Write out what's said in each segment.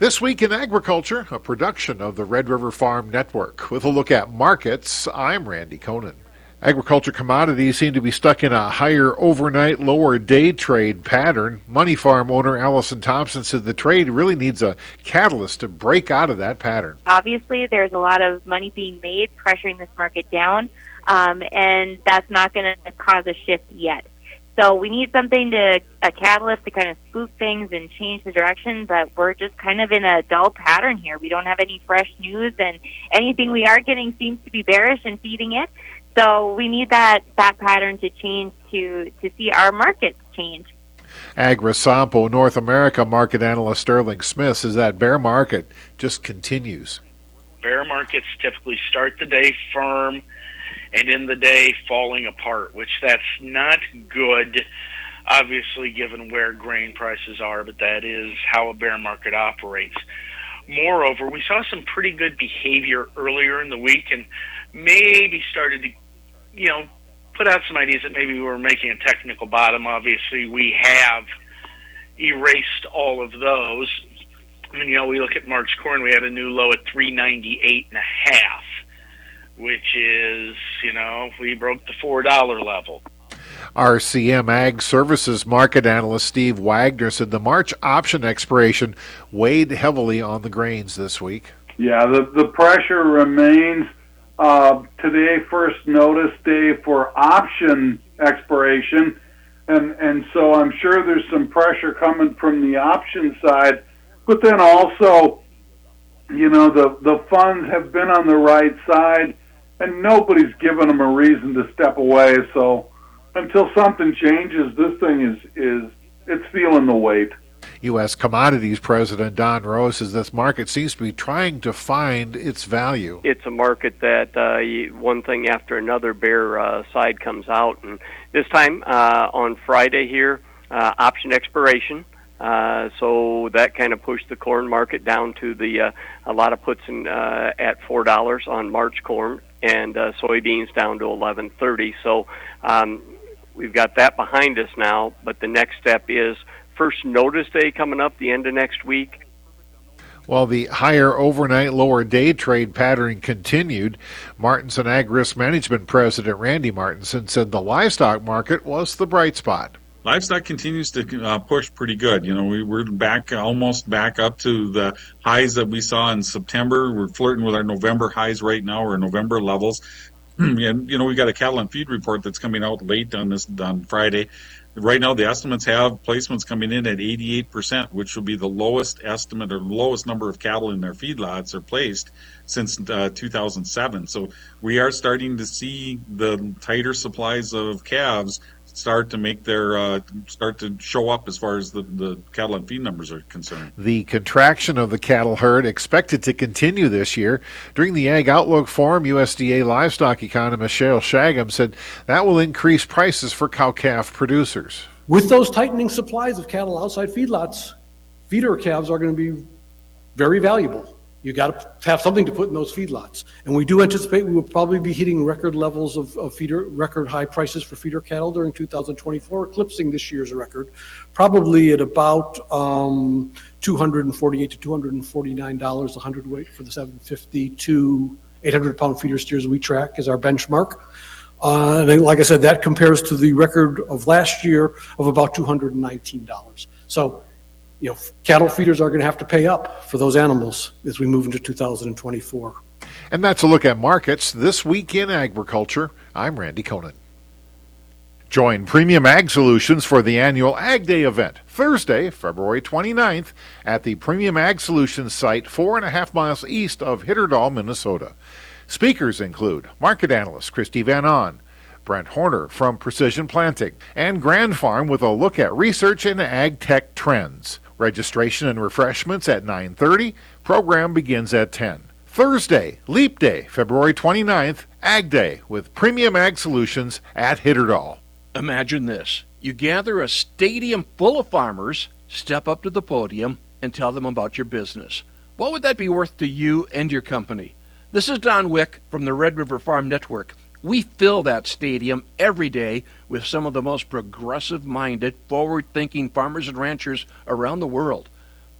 This week in agriculture, a production of the Red River Farm Network. With a look at markets, I'm Randy Koenen. Agriculture commodities seem to be stuck in a higher overnight, lower day trade pattern. Money Farm owner Allison Thompson said the trade really needs a catalyst to break out of that pattern. Obviously, there's a lot of money being made, pressuring this market down, um, and that's not going to cause a shift yet. So we need something to a catalyst to kind of spook things and change the direction. But we're just kind of in a dull pattern here. We don't have any fresh news, and anything we are getting seems to be bearish and feeding it. So we need that that pattern to change to to see our markets change. AgriSompo North America market analyst Sterling Smith says that bear market just continues. Bear markets typically start the day firm and in the day falling apart, which that's not good, obviously, given where grain prices are, but that is how a bear market operates. Moreover, we saw some pretty good behavior earlier in the week and maybe started to, you know, put out some ideas that maybe we were making a technical bottom. Obviously, we have erased all of those. I mean, you know, we look at March corn, we had a new low at 398 and a half which is, you know, we broke the $4 level. RCM Ag Services market analyst Steve Wagner said the March option expiration weighed heavily on the grains this week. Yeah, the, the pressure remains. Uh, today, first notice day for option expiration. And, and so I'm sure there's some pressure coming from the option side. But then also, you know, the, the funds have been on the right side and nobody's given them a reason to step away. So until something changes, this thing is is it's feeling the weight. U.S. Commodities President Don Rose says this market seems to be trying to find its value. It's a market that uh, one thing after another bear uh, side comes out, and this time uh, on Friday here, uh, option expiration. Uh, so that kind of pushed the corn market down to the uh, a lot of puts in uh, at four dollars on March corn and uh, soybeans down to 11.30. So um, we've got that behind us now. But the next step is first notice day coming up the end of next week. While the higher overnight, lower day trade pattern continued, Martinson Ag Risk Management President Randy Martinson said the livestock market was the bright spot livestock continues to uh, push pretty good. You know, we, we're back almost back up to the highs that we saw in September. We're flirting with our November highs right now, or November levels. and you know, we got a cattle and feed report that's coming out late on this on Friday. Right now, the estimates have placements coming in at 88%, which will be the lowest estimate or lowest number of cattle in their feedlots are placed since uh, 2007. So we are starting to see the tighter supplies of calves start to make their uh, start to show up as far as the, the cattle and feed numbers are concerned. The contraction of the cattle herd expected to continue this year. During the Ag Outlook Forum, USDA livestock economist Shayle Shagam said that will increase prices for cow calf producers. With those tightening supplies of cattle outside feedlots, feeder calves are going to be very valuable you got to have something to put in those feedlots. And we do anticipate we will probably be hitting record levels of, of feeder, record high prices for feeder cattle during 2024, eclipsing this year's record, probably at about um, 248 to 249 dollars a hundredweight for the 750 to 800 pound feeder steers we track as our benchmark. Uh, and like I said, that compares to the record of last year of about $219. So you know, cattle feeders are going to have to pay up for those animals as we move into 2024. And that's a look at markets this week in agriculture. I'm Randy Koenen. Join Premium Ag Solutions for the annual Ag Day event, Thursday, February 29th, at the Premium Ag Solutions site, four and a half miles east of Hitterdal, Minnesota. Speakers include market analyst Christy Van On, Brent Horner from Precision Planting, and Grand Farm with a look at research and ag tech trends. Registration and refreshments at 9:30. Program begins at 10. Thursday, Leap Day, February 29th, Ag Day with Premium Ag Solutions at Hitterdal. Imagine this. You gather a stadium full of farmers, step up to the podium, and tell them about your business. What would that be worth to you and your company? This is Don Wick from the Red River Farm Network. We fill that stadium every day with some of the most progressive minded, forward thinking farmers and ranchers around the world.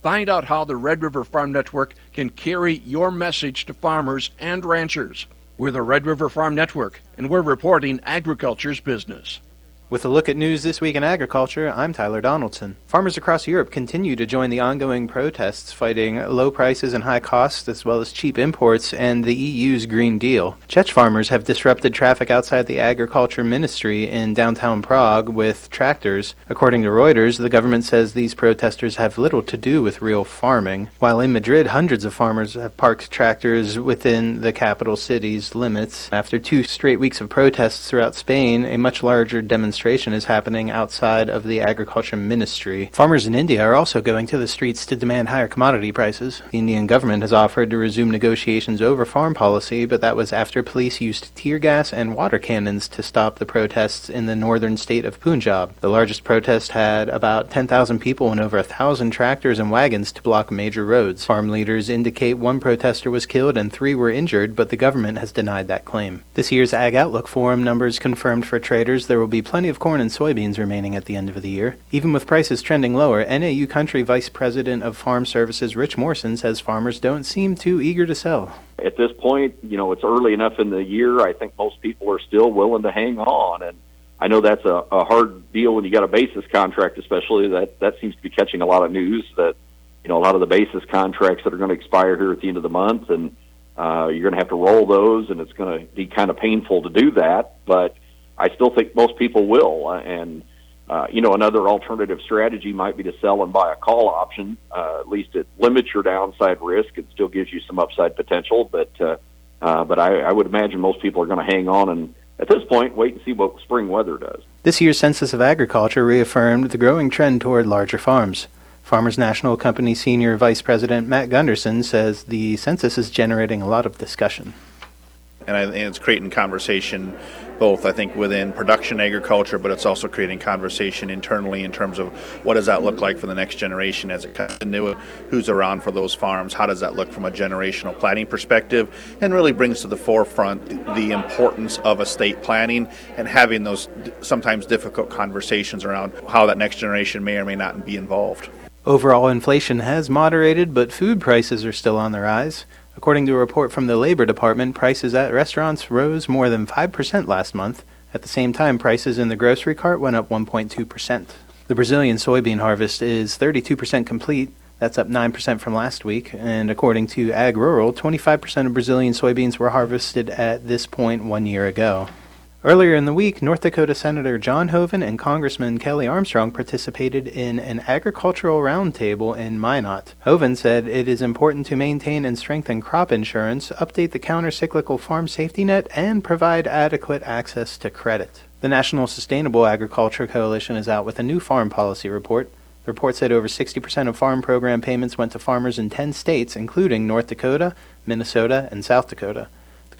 Find out how the Red River Farm Network can carry your message to farmers and ranchers. We're the Red River Farm Network, and we're reporting agriculture's business. With a look at news this week in agriculture, I'm Tyler Donaldson. Farmers across Europe continue to join the ongoing protests fighting low prices and high costs, as well as cheap imports, and the EU's Green Deal. Czech farmers have disrupted traffic outside the Agriculture Ministry in downtown Prague with tractors. According to Reuters, the government says these protesters have little to do with real farming. While in Madrid, hundreds of farmers have parked tractors within the capital city's limits. After two straight weeks of protests throughout Spain, a much larger demonstration demonstration is happening outside of the Agriculture Ministry. Farmers in India are also going to the streets to demand higher commodity prices. The Indian government has offered to resume negotiations over farm policy, but that was after police used tear gas and water cannons to stop the protests in the northern state of Punjab. The largest protest had about 10,000 people and over a thousand tractors and wagons to block major roads. Farm leaders indicate one protester was killed and three were injured, but the government has denied that claim. This year's Ag Outlook Forum numbers confirmed for traders there will be plenty of corn and soybeans remaining at the end of the year. Even with prices trending lower, NAU Country Vice President of Farm Services Rich Morrison says farmers don't seem too eager to sell. At this point, you know, it's early enough in the year. I think most people are still willing to hang on. And I know that's a, a hard deal when you got a basis contract, especially. That, that seems to be catching a lot of news that, you know, a lot of the basis contracts that are going to expire here at the end of the month. And uh, you're going to have to roll those, and it's going to be kind of painful to do that. But I still think most people will. Uh, and uh, you know, another alternative strategy might be to sell and buy a call option. Uh, at least it limits your downside risk and still gives you some upside potential. But uh, uh, but I, I would imagine most people are going to hang on and at this point wait and see what spring weather does. This year's Census of Agriculture reaffirmed the growing trend toward larger farms. Farmers National Company Senior Vice President Matt Gunderson says the census is generating a lot of discussion. And, I, and it's creating conversation both, I think, within production agriculture, but it's also creating conversation internally in terms of what does that look like for the next generation as it comes into who's around for those farms, how does that look from a generational planning perspective, and really brings to the forefront the importance of estate planning and having those sometimes difficult conversations around how that next generation may or may not be involved. Overall inflation has moderated, but food prices are still on the rise. According to a report from the Labor Department, prices at restaurants rose more than 5% last month. At the same time, prices in the grocery cart went up 1.2%. The Brazilian soybean harvest is 32% complete. That's up 9% from last week. And according to AgRural, 25% of Brazilian soybeans were harvested at this point one year ago. Earlier in the week, North Dakota Senator John Hoeven and Congressman Kelly Armstrong participated in an agricultural roundtable in Minot. Hoeven said it is important to maintain and strengthen crop insurance, update the countercyclical farm safety net, and provide adequate access to credit. The National Sustainable Agriculture Coalition is out with a new farm policy report. The report said over 60% of farm program payments went to farmers in 10 states, including North Dakota, Minnesota, and South Dakota.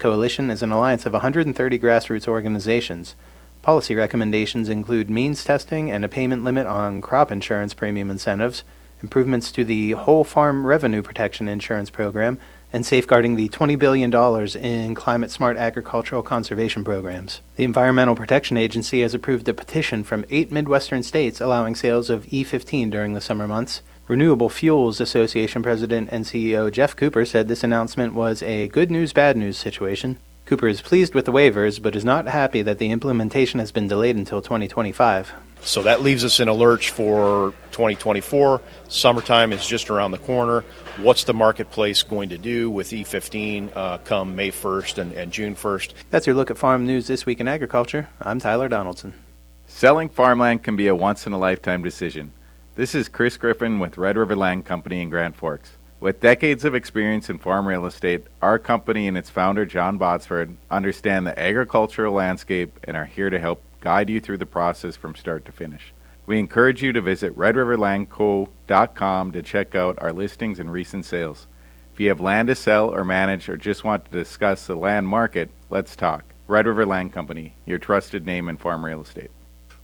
Coalition is an alliance of 130 grassroots organizations. Policy recommendations include means testing and a payment limit on crop insurance premium incentives, improvements to the whole farm revenue protection insurance program, and safeguarding the $20 billion in climate smart agricultural conservation programs. The Environmental Protection Agency has approved a petition from eight Midwestern states allowing sales of E15 during the summer months. Renewable Fuels Association President and CEO Geoff Cooper said this announcement was a good news, bad news situation. Cooper is pleased with the waivers, but is not happy that the implementation has been delayed until 2025. So that leaves us in a lurch for 2024. Summertime is just around the corner. What's the marketplace going to do with E15 uh, come May 1st and, and June 1st? That's your look at farm news this week in agriculture. I'm Tyler Donaldson. Selling farmland can be a once in a lifetime decision. This is Chris Griffin with Red River Land Company in Grand Forks. With decades of experience in farm real estate, our company and its founder, John Botsford, understand the agricultural landscape and are here to help guide you through the process from start to finish. We encourage you to visit redriverlandco.com to check out our listings and recent sales. If you have land to sell or manage or just want to discuss the land market, let's talk. Red River Land Company, your trusted name in farm real estate.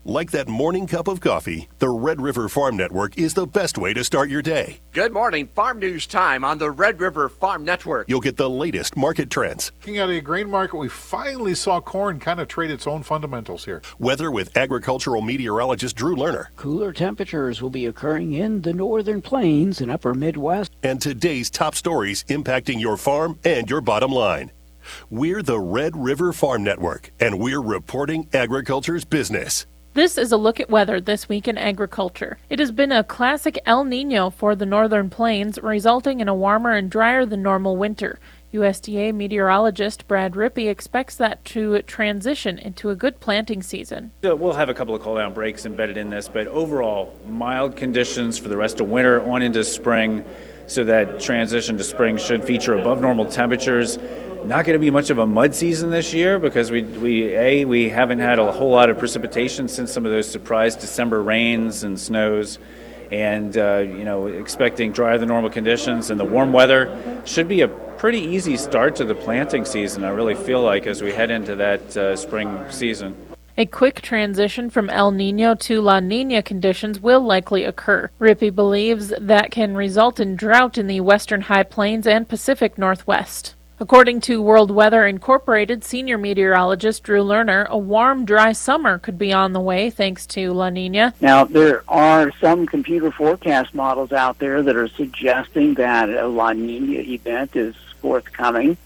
Like that morning cup of coffee, the Red River Farm Network is the best way to start your day. Good morning, Farm News Time on the Red River Farm Network. You'll get the latest market trends. Looking at a grain market, we finally saw corn kind of trade its own fundamentals here. Weather with agricultural meteorologist Drew Lerner. Cooler temperatures will be occurring in the northern plains and upper Midwest. And today's top stories impacting your farm and your bottom line. We're the Red River Farm Network, and we're reporting agriculture's business. This is a look at weather this week in agriculture. It has been a classic El Nino for the northern plains, resulting in a warmer and drier than normal winter. USDA meteorologist Brad Rippey expects that to transition into a good planting season. We'll have a couple of cold down breaks embedded in this, but overall, mild conditions for the rest of winter on into spring. So that transition to spring should feature above normal temperatures not going to be much of a mud season this year because we, we a we haven't had a whole lot of precipitation since some of those surprise December rains and snows, and uh, you know expecting drier than normal conditions and the warm weather should be a pretty easy start to the planting season. I really feel like as we head into that uh, spring season. A quick transition from El Nino to La Nina conditions will likely occur. Rippey believes that can result in drought in the western high plains and Pacific Northwest. According to World Weather Incorporated senior meteorologist Drew Lerner, a warm, dry summer could be on the way thanks to La Nina. Now, there are some computer forecast models out there that are suggesting that a La Nina event is forthcoming.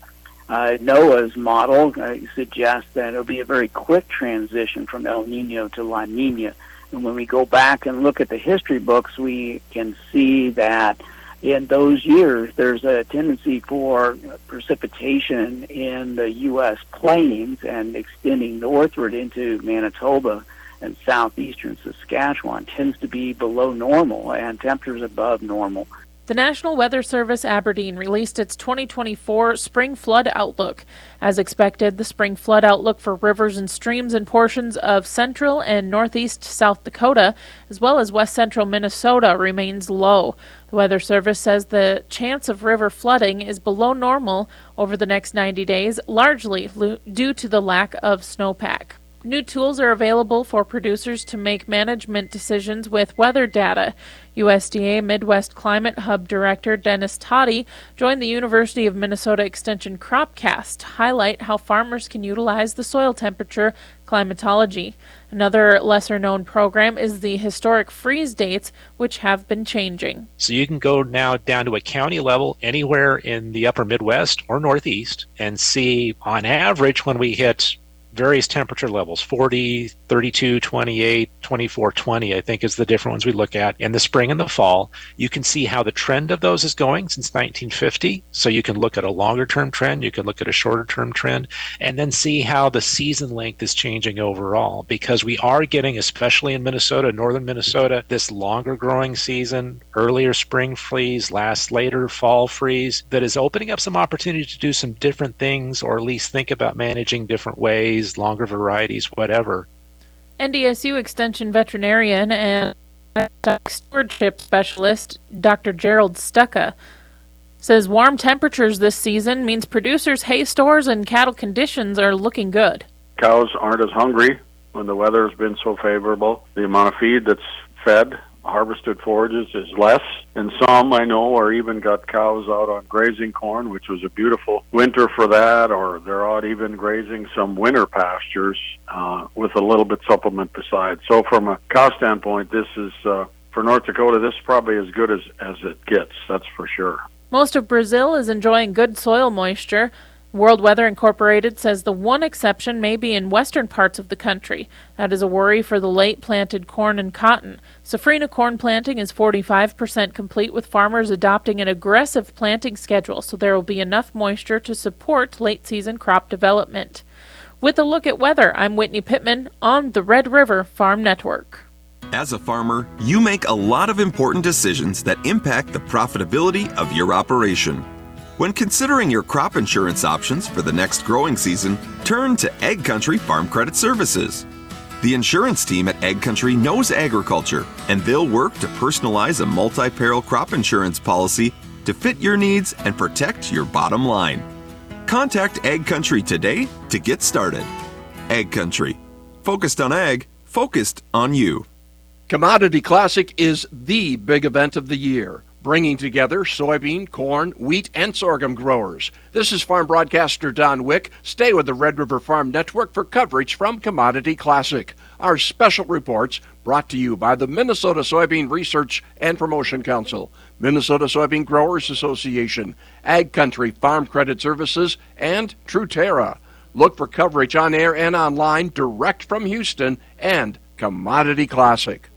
Uh, NOAA's model uh, suggests that it'll be a very quick transition from El Nino to La Nina. And when we go back and look at the history books, we can see that in those years, there's a tendency for precipitation in the U.S. plains and extending northward into Manitoba and southeastern Saskatchewan tends to be below normal and temperatures above normal. The National Weather Service Aberdeen released its 2024 spring flood outlook. As expected, the spring flood outlook for rivers and streams in portions of central and northeast South Dakota, as well as west central Minnesota, remains low. The Weather Service says the chance of river flooding is below normal over the next 90 days, largely due to the lack of snowpack. New tools are available for producers to make management decisions with weather data. USDA Midwest Climate Hub Director Dennis Todey joined the University of Minnesota Extension Cropcast to highlight how farmers can utilize the soil temperature climatology. Another lesser known program is the historic freeze dates, which have been changing. So you can go now down to a county level anywhere in the upper Midwest or Northeast and see on average when we hit various temperature levels 40 32 28 24 20 i think is the different ones we look at in the spring and the fall. You can see how the trend of those is going since 1950 so you can look at a longer term trend you can look at a shorter term trend and then see how the season length is changing overall because we are getting especially in minnesota northern minnesota this longer growing season earlier spring freeze last later fall freeze that is opening up some opportunity to do some different things or at least think about managing different ways varieties, longer varieties, whatever. NDSU Extension veterinarian and stewardship specialist Dr. Gerald Stokka says warm temperatures this season means producers' hay stores and cattle conditions are looking good. Cows aren't as hungry when the weather has been so favorable. The amount of feed that's fed harvested forages is less. And some I know are even got cows out on grazing corn, which was a beautiful winter for that, or they're out even grazing some winter pastures uh, with a little bit supplement besides. So from a cow standpoint, this is uh, for North Dakota. This is probably as good as as it gets. That's for sure. Most of Brazil is enjoying good soil moisture. World Weather Incorporated says the one exception may be in western parts of the country. That is a worry for the late planted corn and cotton. Safrinha corn planting is 45% complete with farmers adopting an aggressive planting schedule so there will be enough moisture to support late season crop development. With a look at weather, I'm Whitney Pittman on the Red River Farm Network. As a farmer, you make a lot of important decisions that impact the profitability of your operation. When considering your crop insurance options for the next growing season, turn to Ag Country Farm Credit Services. The insurance team at Ag Country knows agriculture, and they'll work to personalize a multi peril crop insurance policy to fit your needs and protect your bottom line. Contact Ag Country today to get started. Ag Country, focused on ag focused on you. Commodity Classic is the big event of the year, bringing together soybean, corn, wheat, and sorghum growers. This is farm broadcaster Don Wick. Stay with the Red River Farm Network for coverage from Commodity Classic. Our special reports brought to you by the Minnesota Soybean Research and Promotion Council, Minnesota Soybean Growers Association, Ag Country Farm Credit Services, and Truterra. Look for coverage on air and online direct from Houston and Commodity Classic.